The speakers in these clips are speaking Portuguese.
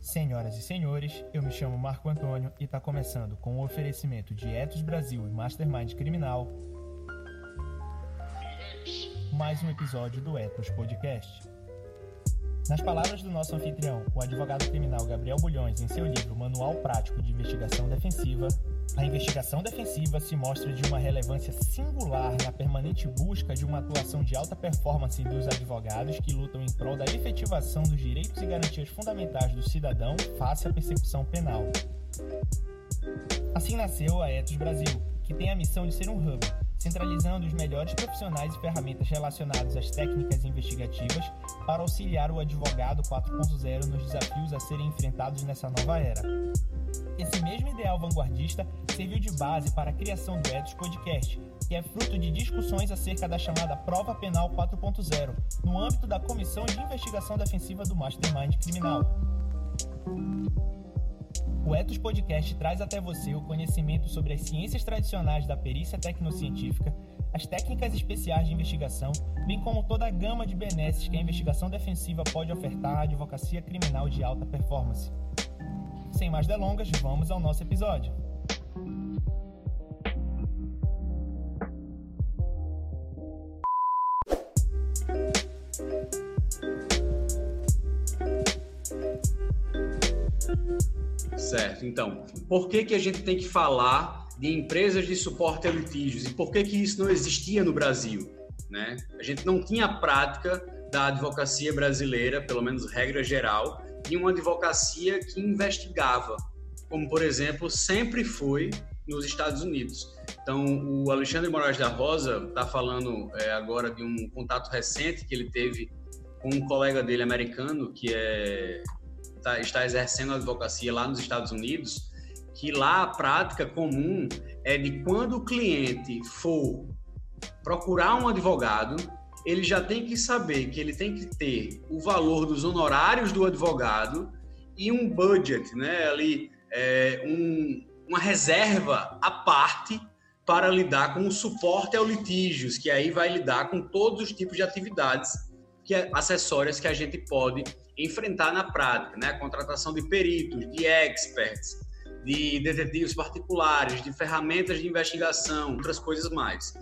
Senhoras e senhores, eu me chamo Marco Antônio e está começando com o oferecimento de Etos Brasil e Mastermind Criminal mais um episódio do Etos Podcast. Nas palavras do nosso anfitrião, o advogado criminal Gabriel Bulhões, em seu livro Manual Prático de Investigação Defensiva, a investigação defensiva se mostra de uma relevância singular na permanente busca de uma atuação de alta performance dos advogados que lutam em prol da efetivação dos direitos e garantias fundamentais do cidadão face à persecução penal. Assim nasceu a Etos Brasil, que tem a missão de ser um hub centralizando os melhores profissionais e ferramentas relacionadas às técnicas investigativas para auxiliar o advogado 4.0 nos desafios a serem enfrentados nessa nova era. Esse mesmo ideal vanguardista serviu de base para a criação do Etos Podcast, que é fruto de discussões acerca da chamada Prova Penal 4.0, no âmbito da Comissão de Investigação Defensiva do Mastermind Criminal. O Etos Podcast traz até você o conhecimento sobre as ciências tradicionais da perícia tecnocientífica, as técnicas especiais de investigação, bem como toda a gama de benesses que a investigação defensiva pode ofertar à advocacia criminal de alta performance. Sem mais delongas, vamos ao nosso episódio. Certo. Então, por que, que a gente tem que falar de empresas de suporte a litígios e por que, que isso não existia no Brasil? Né? A gente não tinha a prática da advocacia brasileira, pelo menos regra geral, de uma advocacia que investigava, como, por exemplo, sempre foi nos Estados Unidos. Então, o Alexandre Moraes da Rosa está falando é, agora de um contato recente que ele teve com um colega dele americano, que é está, está exercendo advocacia lá nos Estados Unidos, que lá a prática comum é de quando o cliente for procurar um advogado, ele já tem que saber que ele tem que ter o valor dos honorários do advogado e um budget, né? Ali, é, um, uma reserva à parte para lidar com o suporte ao litígios, que aí vai lidar com todos os tipos de atividades que, é, acessórias que a gente pode enfrentar na prática, né? A contratação de peritos, de experts, de detetives particulares, de ferramentas de investigação, outras coisas mais.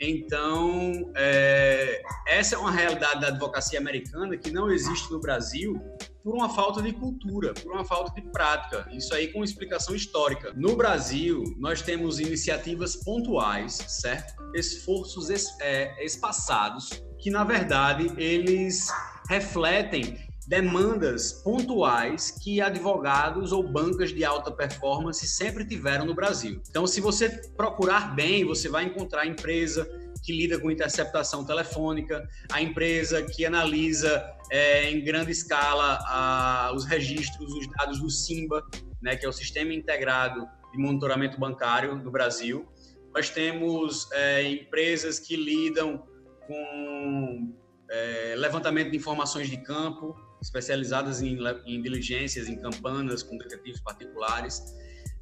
Então, é, essa é uma realidade da advocacia americana que não existe no Brasil por uma falta de cultura, por uma falta de prática. Isso aí com explicação histórica. No Brasil, nós temos iniciativas pontuais, certo? Esforços es, é, espaçados que, na verdade, eles refletem demandas pontuais que advogados ou bancas de alta performance sempre tiveram no Brasil. Então, se você procurar bem, você vai encontrar empresa que lida com interceptação telefônica, a empresa que analisa é, em grande escala a, os registros, os dados do SIMBA, né, que é o Sistema Integrado de Monitoramento Bancário do Brasil. Nós temos é, empresas que lidam com é, levantamento de informações de campo, especializadas em, em diligências, em campanas com detetives particulares,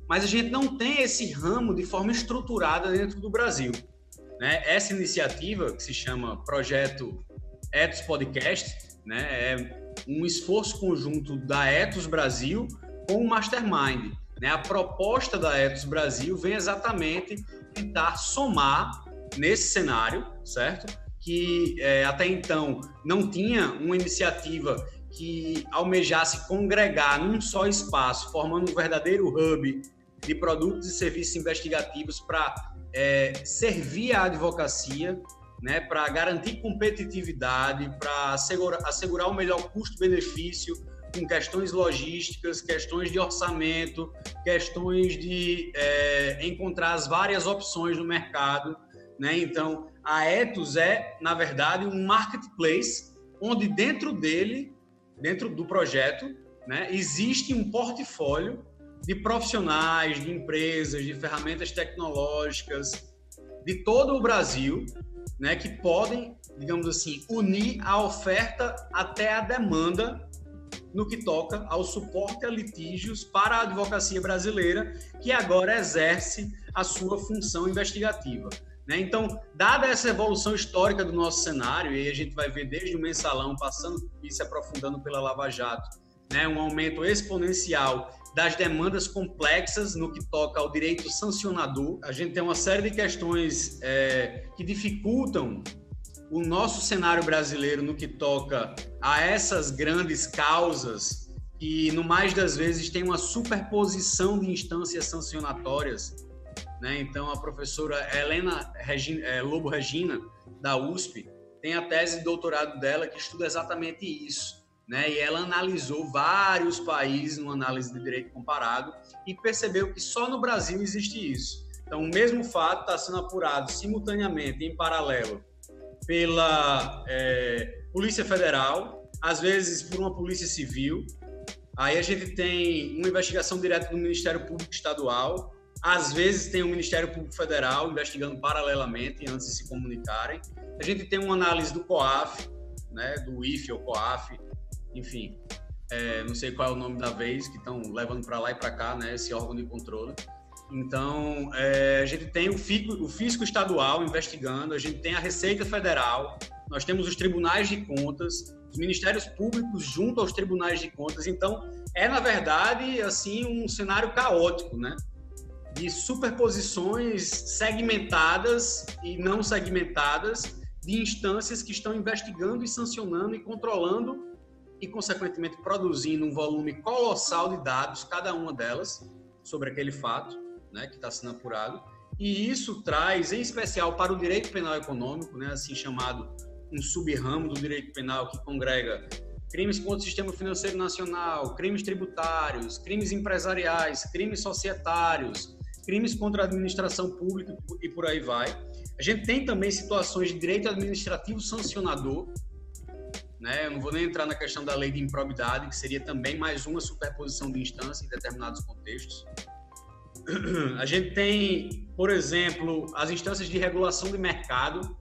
mas a gente não tem esse ramo de forma estruturada dentro do Brasil. Né? Essa iniciativa, que se chama Projeto Etos Podcast, né? é um esforço conjunto da Etos Brasil com o Mastermind. Né? A proposta da Etos Brasil vem exatamente tentar somar nesse cenário, certo? Que é, até então não tinha uma iniciativa que almejasse congregar num só espaço, formando um verdadeiro hub de produtos e serviços investigativos para é, servir a advocacia, né, para garantir competitividade, para assegurar, assegurar o melhor custo-benefício com questões logísticas, questões de orçamento, questões de é, encontrar as várias opções no mercado. Né? Então, a Ethos é, na verdade, um marketplace onde dentro dele dentro do projeto, né, existe um portfólio de profissionais, de empresas, de ferramentas tecnológicas de todo o Brasil, né, que podem, digamos assim, unir a oferta até a demanda no que toca ao suporte a litígios para a advocacia brasileira, que agora exerce a sua função investigativa. Né? Então, dada essa evolução histórica do nosso cenário, e a gente vai ver desde o mensalão, passando e se aprofundando pela Lava Jato, né? um aumento exponencial das demandas complexas no que toca ao direito sancionador. A gente tem uma série de questões é, que dificultam o nosso cenário brasileiro no que toca a essas grandes causas que, no mais das vezes, tem uma superposição de instâncias sancionatórias. Né? Então, a professora Helena Regina, é, Lobo Regina, da USP, tem a tese de doutorado dela que estuda exatamente isso. Né? E ela analisou vários países numa análise de direito comparado e percebeu que só no Brasil existe isso. Então, o mesmo fato está sendo apurado simultaneamente, em paralelo, pela é, Polícia Federal, às vezes por uma Polícia Civil. Aí a gente tem uma investigação direta do Ministério Público Estadual, às vezes tem o Ministério Público Federal investigando paralelamente antes de se comunicarem. A gente tem uma análise do COAF, né, do IFE ou COAF, enfim, é, não sei qual é o nome da vez, que estão levando para lá e para cá, né, esse órgão de controle. Então, é, a gente tem o fisco, o fisco estadual investigando, a gente tem a Receita Federal, nós temos os tribunais de contas, os ministérios públicos junto aos tribunais de contas. Então, é, na verdade, assim, um cenário caótico, né? De superposições segmentadas e não segmentadas de instâncias que estão investigando e sancionando e controlando e, consequentemente, produzindo um volume colossal de dados, cada uma delas, sobre aquele fato né, que está sendo apurado. E isso traz, em especial para o direito penal econômico, né, assim chamado um subramo do direito penal que congrega crimes contra o sistema financeiro nacional, crimes tributários, crimes empresariais, crimes societários, crimes contra a administração pública e por aí vai. A gente tem também situações de direito administrativo sancionador, né? Eu não vou nem entrar na questão da lei de improbidade, que seria também mais uma superposição de instância em determinados contextos. A gente tem, por exemplo, as instâncias de regulação de mercado.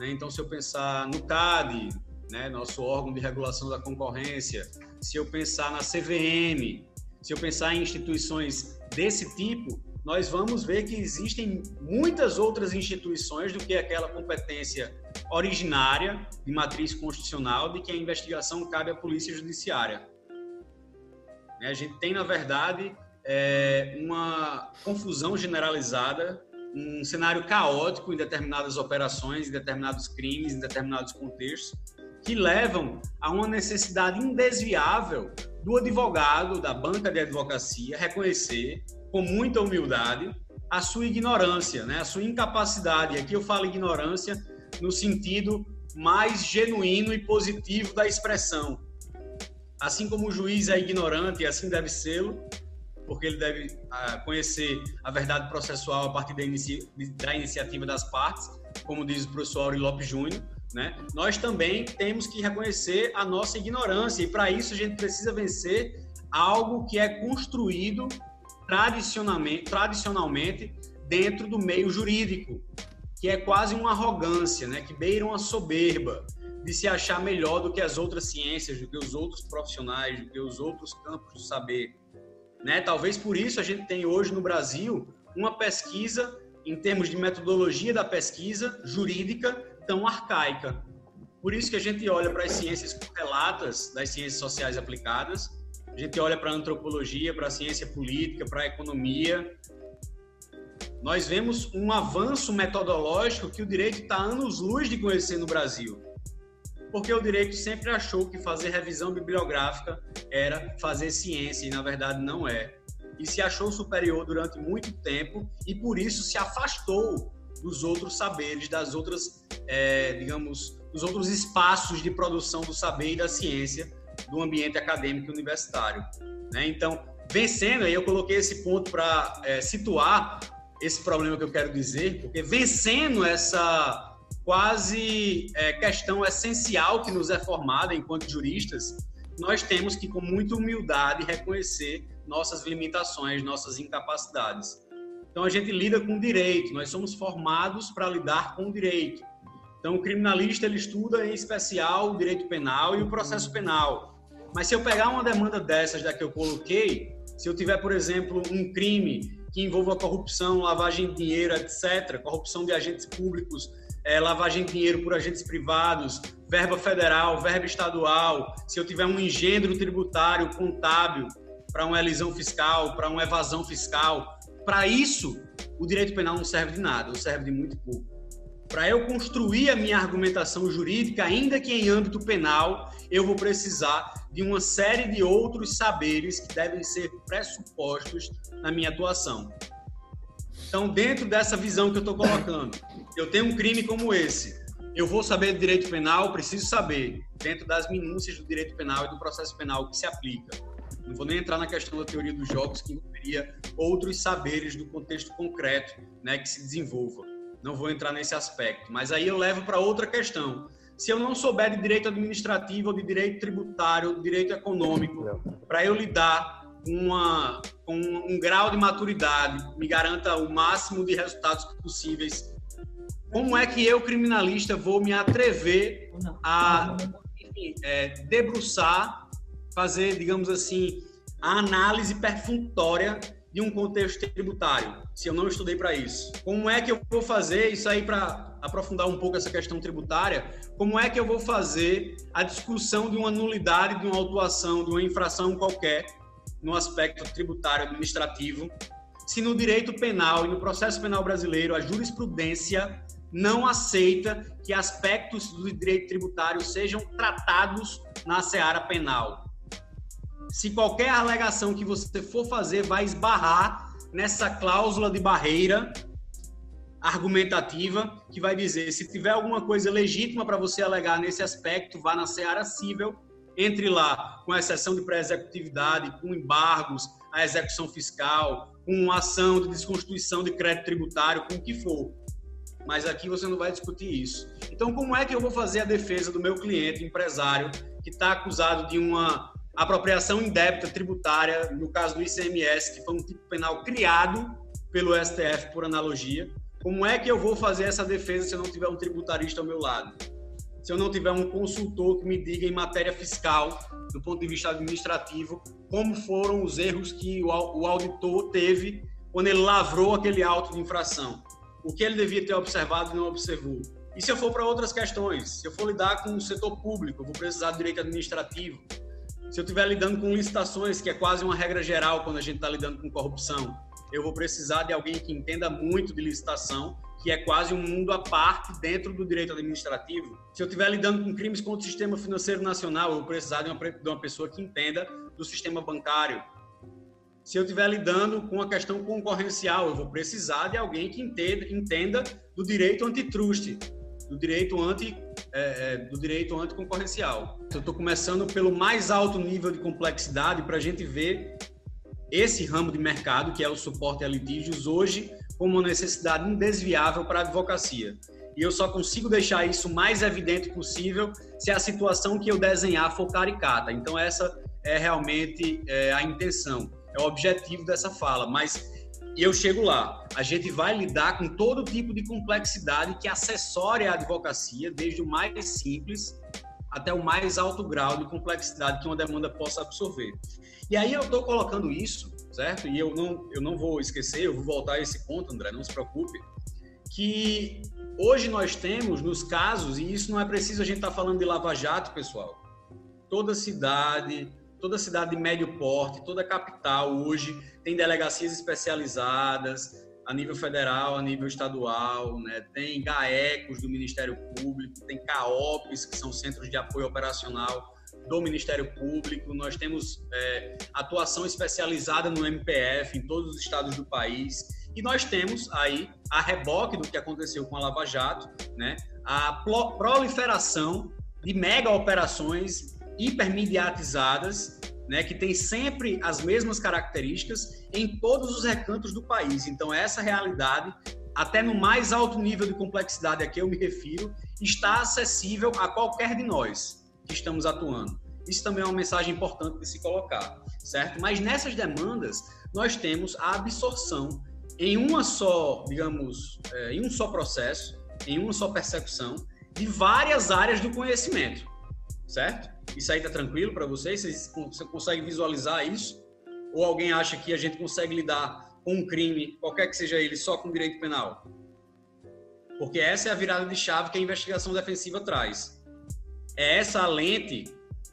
Né? Então, se eu pensar no CAD, né, nosso órgão de regulação da concorrência, se eu pensar na CVM, se eu pensar em instituições desse tipo, nós vamos ver que existem muitas outras instituições do que aquela competência originária de matriz constitucional de que a investigação cabe à polícia judiciária. A gente tem, na verdade, é, uma confusão generalizada, um cenário caótico em determinadas operações, em determinados crimes, em determinados contextos, que levam a uma necessidade indesviável do advogado, da banca de advocacia, reconhecer com muita humildade a sua ignorância, né? a sua incapacidade. Aqui eu falo ignorância no sentido mais genuíno e positivo da expressão. Assim como o juiz é ignorante e assim deve ser, porque ele deve ah, conhecer a verdade processual a partir da, inici da iniciativa das partes, como diz o professor Auri Lopes Júnior, né? Nós também temos que reconhecer a nossa ignorância e para isso a gente precisa vencer algo que é construído tradicionalmente, tradicionalmente dentro do meio jurídico, que é quase uma arrogância, né? Que beira uma soberba de se achar melhor do que as outras ciências, do que os outros profissionais, do que os outros campos do saber. Né? Talvez por isso a gente tem hoje no Brasil uma pesquisa, em termos de metodologia da pesquisa jurídica, tão arcaica. Por isso que a gente olha para as ciências correlatas das ciências sociais aplicadas, a gente olha para a antropologia, para a ciência política, para a economia. Nós vemos um avanço metodológico que o direito está anos-luz de conhecer no Brasil porque o direito sempre achou que fazer revisão bibliográfica era fazer ciência e na verdade não é. E se achou superior durante muito tempo e por isso se afastou dos outros saberes, das outras, é, digamos, dos outros espaços de produção do saber e da ciência do ambiente acadêmico universitário. Né? Então, vencendo, aí eu coloquei esse ponto para é, situar esse problema que eu quero dizer, porque vencendo essa quase é, questão essencial que nos é formada enquanto juristas, nós temos que, com muita humildade, reconhecer nossas limitações, nossas incapacidades. Então, a gente lida com direito, nós somos formados para lidar com o direito. Então, o criminalista ele estuda em especial o direito penal e o processo penal. Mas se eu pegar uma demanda dessas da que eu coloquei, se eu tiver, por exemplo, um crime que envolva corrupção, lavagem de dinheiro, etc., corrupção de agentes públicos, é, lavagem de dinheiro por agentes privados, verba federal, verba estadual, se eu tiver um engendro tributário contábil para uma elisão fiscal, para uma evasão fiscal, para isso o direito penal não serve de nada, ou serve de muito pouco. Para eu construir a minha argumentação jurídica, ainda que em âmbito penal, eu vou precisar de uma série de outros saberes que devem ser pressupostos na minha atuação. Então, dentro dessa visão que eu estou colocando, eu tenho um crime como esse, eu vou saber de direito penal, preciso saber, dentro das minúcias do direito penal e do processo penal que se aplica. Não vou nem entrar na questão da teoria dos jogos, que envolveria outros saberes do contexto concreto né, que se desenvolva. Não vou entrar nesse aspecto. Mas aí eu levo para outra questão. Se eu não souber de direito administrativo, ou de direito tributário, ou de direito econômico, para eu lidar uma, com um grau de maturidade, me garanta o máximo de resultados possíveis, como é que eu, criminalista, vou me atrever a enfim, é, debruçar, fazer, digamos assim, a análise perfunctória de um contexto tributário, se eu não estudei para isso? Como é que eu vou fazer isso aí para aprofundar um pouco essa questão tributária? Como é que eu vou fazer a discussão de uma nulidade, de uma autuação, de uma infração qualquer no aspecto tributário administrativo, se no direito penal e no processo penal brasileiro a jurisprudência não aceita que aspectos do direito tributário sejam tratados na seara penal. Se qualquer alegação que você for fazer vai esbarrar nessa cláusula de barreira argumentativa que vai dizer se tiver alguma coisa legítima para você alegar nesse aspecto, vá na seara cível, entre lá com exceção de pré-executividade, com embargos, a execução fiscal, com ação de desconstituição de crédito tributário, com o que for mas aqui você não vai discutir isso. Então, como é que eu vou fazer a defesa do meu cliente, empresário, que está acusado de uma apropriação indébita tributária, no caso do ICMS, que foi um tipo penal criado pelo STF por analogia? Como é que eu vou fazer essa defesa se eu não tiver um tributarista ao meu lado? Se eu não tiver um consultor que me diga em matéria fiscal, do ponto de vista administrativo, como foram os erros que o auditor teve quando ele lavrou aquele auto de infração? o que ele devia ter observado e não observou. E se eu for para outras questões, se eu for lidar com o setor público, eu vou precisar de direito administrativo. Se eu estiver lidando com licitações, que é quase uma regra geral quando a gente está lidando com corrupção, eu vou precisar de alguém que entenda muito de licitação, que é quase um mundo à parte dentro do direito administrativo. Se eu estiver lidando com crimes contra o sistema financeiro nacional, eu vou precisar de uma, de uma pessoa que entenda do sistema bancário, se eu estiver lidando com a questão concorrencial, eu vou precisar de alguém que entenda, entenda do direito antitruste, do direito anti é, é do direito anticoncorrencial. Eu estou começando pelo mais alto nível de complexidade para a gente ver esse ramo de mercado, que é o suporte a litígios, hoje como uma necessidade indesviável para a advocacia. E eu só consigo deixar isso mais evidente possível se a situação que eu desenhar for caricata. Então, essa é realmente é, a intenção é o objetivo dessa fala, mas eu chego lá. A gente vai lidar com todo tipo de complexidade que acessória a advocacia, desde o mais simples até o mais alto grau de complexidade que uma demanda possa absorver. E aí eu estou colocando isso, certo? E eu não, eu não vou esquecer, eu vou voltar a esse ponto, André, não se preocupe, que hoje nós temos nos casos, e isso não é preciso a gente estar tá falando de Lava Jato, pessoal. Toda cidade, toda cidade de médio porte, toda capital hoje tem delegacias especializadas a nível federal, a nível estadual, né? tem GAECOS do Ministério Público, tem CAOPs, que são centros de apoio operacional do Ministério Público, nós temos é, atuação especializada no MPF em todos os estados do país, e nós temos aí, a reboque do que aconteceu com a Lava Jato, né? a proliferação de mega operações hipermediatizadas, né, que tem sempre as mesmas características em todos os recantos do país. Então, essa realidade, até no mais alto nível de complexidade a que eu me refiro, está acessível a qualquer de nós que estamos atuando. Isso também é uma mensagem importante de se colocar, certo? Mas nessas demandas, nós temos a absorção em uma só, digamos, é, em um só processo, em uma só persecução, de várias áreas do conhecimento, certo? Isso aí tá tranquilo para vocês? Vocês conseguem visualizar isso? Ou alguém acha que a gente consegue lidar com um crime, qualquer que seja ele, só com direito penal? Porque essa é a virada de chave que a investigação defensiva traz. É essa a lente,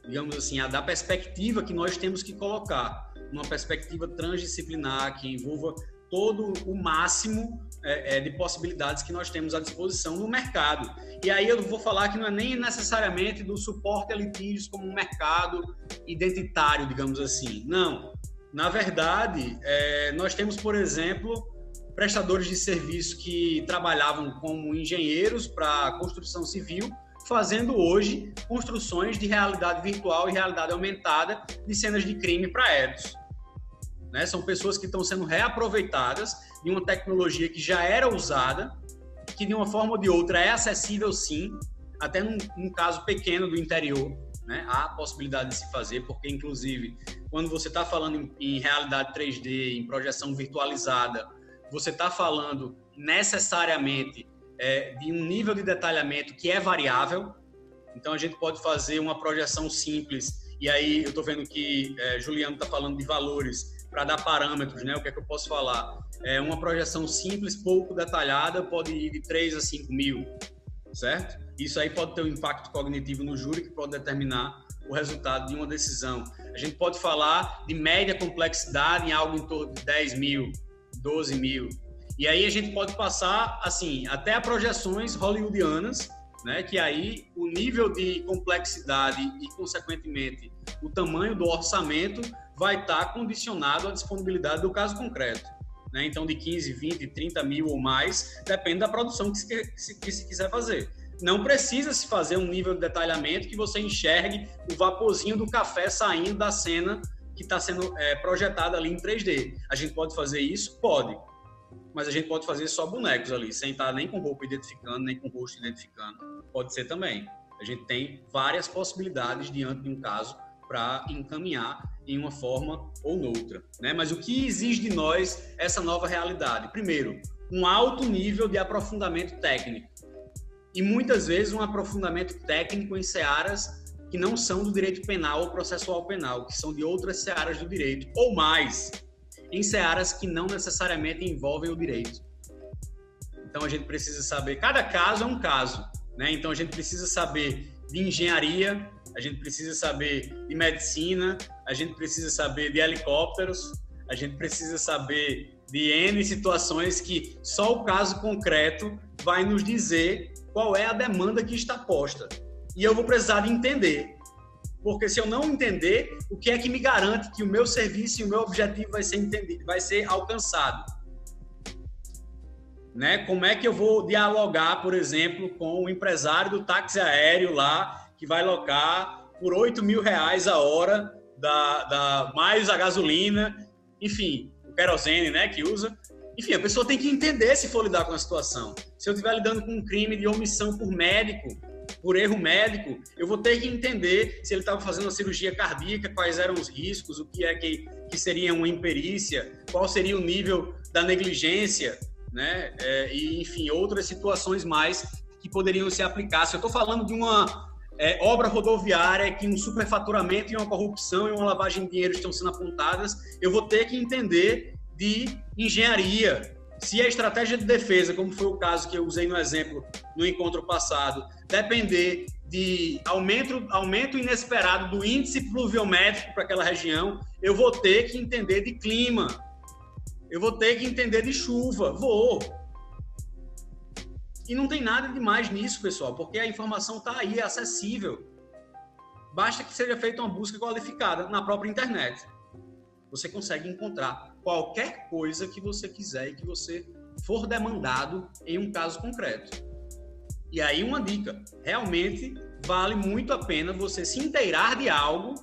digamos assim, a da perspectiva que nós temos que colocar, uma perspectiva transdisciplinar que envolva todo o máximo é, é, de possibilidades que nós temos à disposição no mercado. E aí eu vou falar que não é nem necessariamente do suporte a litígios como um mercado identitário, digamos assim. Não. Na verdade, é, nós temos, por exemplo, prestadores de serviço que trabalhavam como engenheiros para construção civil, fazendo hoje construções de realidade virtual e realidade aumentada de cenas de crime para aéreos. Né? São pessoas que estão sendo reaproveitadas de uma tecnologia que já era usada, que de uma forma ou de outra é acessível sim, até num, num caso pequeno do interior, né? há possibilidade de se fazer, porque inclusive quando você está falando em, em realidade 3D, em projeção virtualizada, você está falando necessariamente é, de um nível de detalhamento que é variável. Então a gente pode fazer uma projeção simples. E aí eu estou vendo que é, Juliano está falando de valores para dar parâmetros, né? O que é que eu posso falar? É uma projeção simples, pouco detalhada, pode ir de 3 a 5 mil, certo? Isso aí pode ter um impacto cognitivo no júri que pode determinar o resultado de uma decisão. A gente pode falar de média complexidade em algo em torno de 10 mil, 12 mil. E aí a gente pode passar, assim, até a projeções hollywoodianas, né? Que aí o nível de complexidade e, consequentemente, o tamanho do orçamento vai estar condicionado à disponibilidade do caso concreto. Né? Então, de 15, 20, 30 mil ou mais, depende da produção que se, que se quiser fazer. Não precisa se fazer um nível de detalhamento que você enxergue o vaporzinho do café saindo da cena que está sendo é, projetada ali em 3D. A gente pode fazer isso? Pode. Mas a gente pode fazer só bonecos ali, sem estar nem com roupa identificando, nem com rosto identificando. Pode ser também. A gente tem várias possibilidades diante de um caso para encaminhar em uma forma ou noutra. Né? Mas o que exige de nós essa nova realidade? Primeiro, um alto nível de aprofundamento técnico. E muitas vezes um aprofundamento técnico em searas que não são do direito penal ou processual penal, que são de outras searas do direito, ou mais, em searas que não necessariamente envolvem o direito. Então a gente precisa saber, cada caso é um caso, né? Então a gente precisa saber de engenharia, a gente precisa saber de medicina, a gente precisa saber de helicópteros, a gente precisa saber de N situações que só o caso concreto vai nos dizer qual é a demanda que está posta. E eu vou precisar de entender. Porque se eu não entender, o que é que me garante que o meu serviço e o meu objetivo vai ser entendido, vai ser alcançado? Né? Como é que eu vou dialogar, por exemplo, com o empresário do táxi aéreo lá que vai locar por 8 mil reais a hora, da, da, mais a gasolina, enfim, o querosene né, que usa. Enfim, a pessoa tem que entender se for lidar com a situação. Se eu estiver lidando com um crime de omissão por médico, por erro médico, eu vou ter que entender se ele estava fazendo uma cirurgia cardíaca, quais eram os riscos, o que é que, que seria uma imperícia, qual seria o nível da negligência, né? É, e, enfim, outras situações mais que poderiam se aplicar. Se eu estou falando de uma é, obra rodoviária que um superfaturamento e uma corrupção e uma lavagem de dinheiro estão sendo apontadas, eu vou ter que entender de engenharia. Se a estratégia de defesa, como foi o caso que eu usei no exemplo no encontro passado, depender de aumento, aumento inesperado do índice pluviométrico para aquela região, eu vou ter que entender de clima. Eu vou ter que entender de chuva. Vou. E não tem nada de mais nisso, pessoal, porque a informação está aí, é acessível. Basta que seja feita uma busca qualificada na própria internet. Você consegue encontrar qualquer coisa que você quiser e que você for demandado em um caso concreto. E aí uma dica, realmente vale muito a pena você se inteirar de algo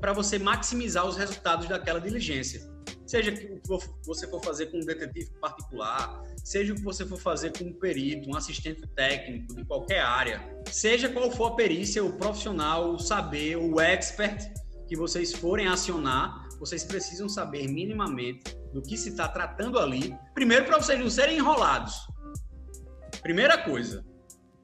para você maximizar os resultados daquela diligência. Seja o que você for fazer com um detetive particular, seja o que você for fazer com um perito, um assistente técnico de qualquer área, seja qual for a perícia, o profissional, o saber, o expert que vocês forem acionar, vocês precisam saber minimamente do que se está tratando ali. Primeiro, para vocês não serem enrolados. Primeira coisa,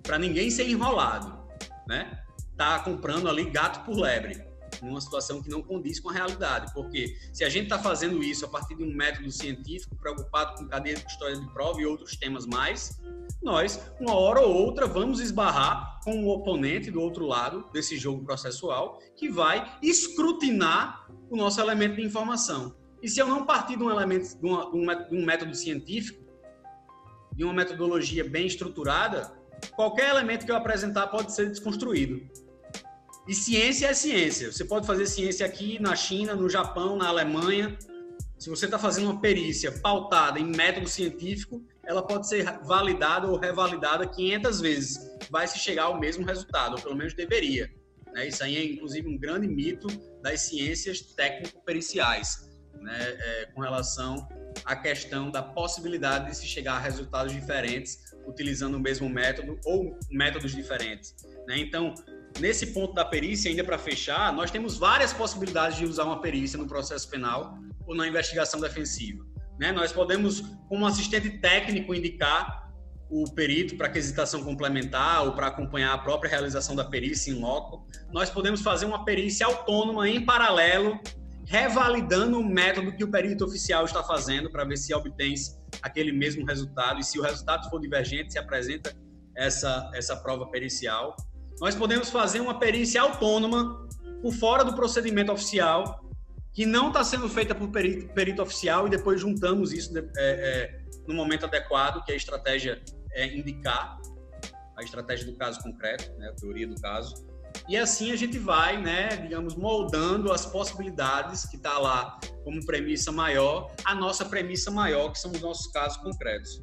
para ninguém ser enrolado, né? está comprando ali gato por lebre, numa situação que não condiz com a realidade. Porque se a gente está fazendo isso a partir de um método científico preocupado com cadeia de história de prova e outros temas mais, nós, uma hora ou outra, vamos esbarrar com um oponente do outro lado desse jogo processual que vai escrutinar o nosso elemento de informação. E se eu não partir de um elemento, de, uma, de um método científico, de uma metodologia bem estruturada, qualquer elemento que eu apresentar pode ser desconstruído. E ciência é ciência. Você pode fazer ciência aqui na China, no Japão, na Alemanha. Se você está fazendo uma perícia pautada em método científico, ela pode ser validada ou revalidada 500 vezes. Vai se chegar ao mesmo resultado, ou pelo menos deveria. Né? Isso aí é, inclusive, um grande mito das ciências técnico-periciais, né? É, com relação à questão da possibilidade de se chegar a resultados diferentes utilizando o mesmo método ou métodos diferentes. Né? Então, nesse ponto da perícia, ainda para fechar, nós temos várias possibilidades de usar uma perícia no processo penal ou na investigação defensiva. Né? Nós podemos, como assistente técnico, indicar o perito para aquisitação complementar ou para acompanhar a própria realização da perícia em loco. Nós podemos fazer uma perícia autônoma em paralelo, revalidando o método que o perito oficial está fazendo para ver se obtém aquele mesmo resultado e se o resultado for divergente, se apresenta essa, essa prova pericial. Nós podemos fazer uma perícia autônoma por fora do procedimento oficial que não está sendo feita por perito, perito, oficial e depois juntamos isso é, é, no momento adequado, que a estratégia é indicar, a estratégia do caso concreto, né, a teoria do caso. E assim a gente vai, né, digamos, moldando as possibilidades que está lá como premissa maior, a nossa premissa maior, que são os nossos casos concretos.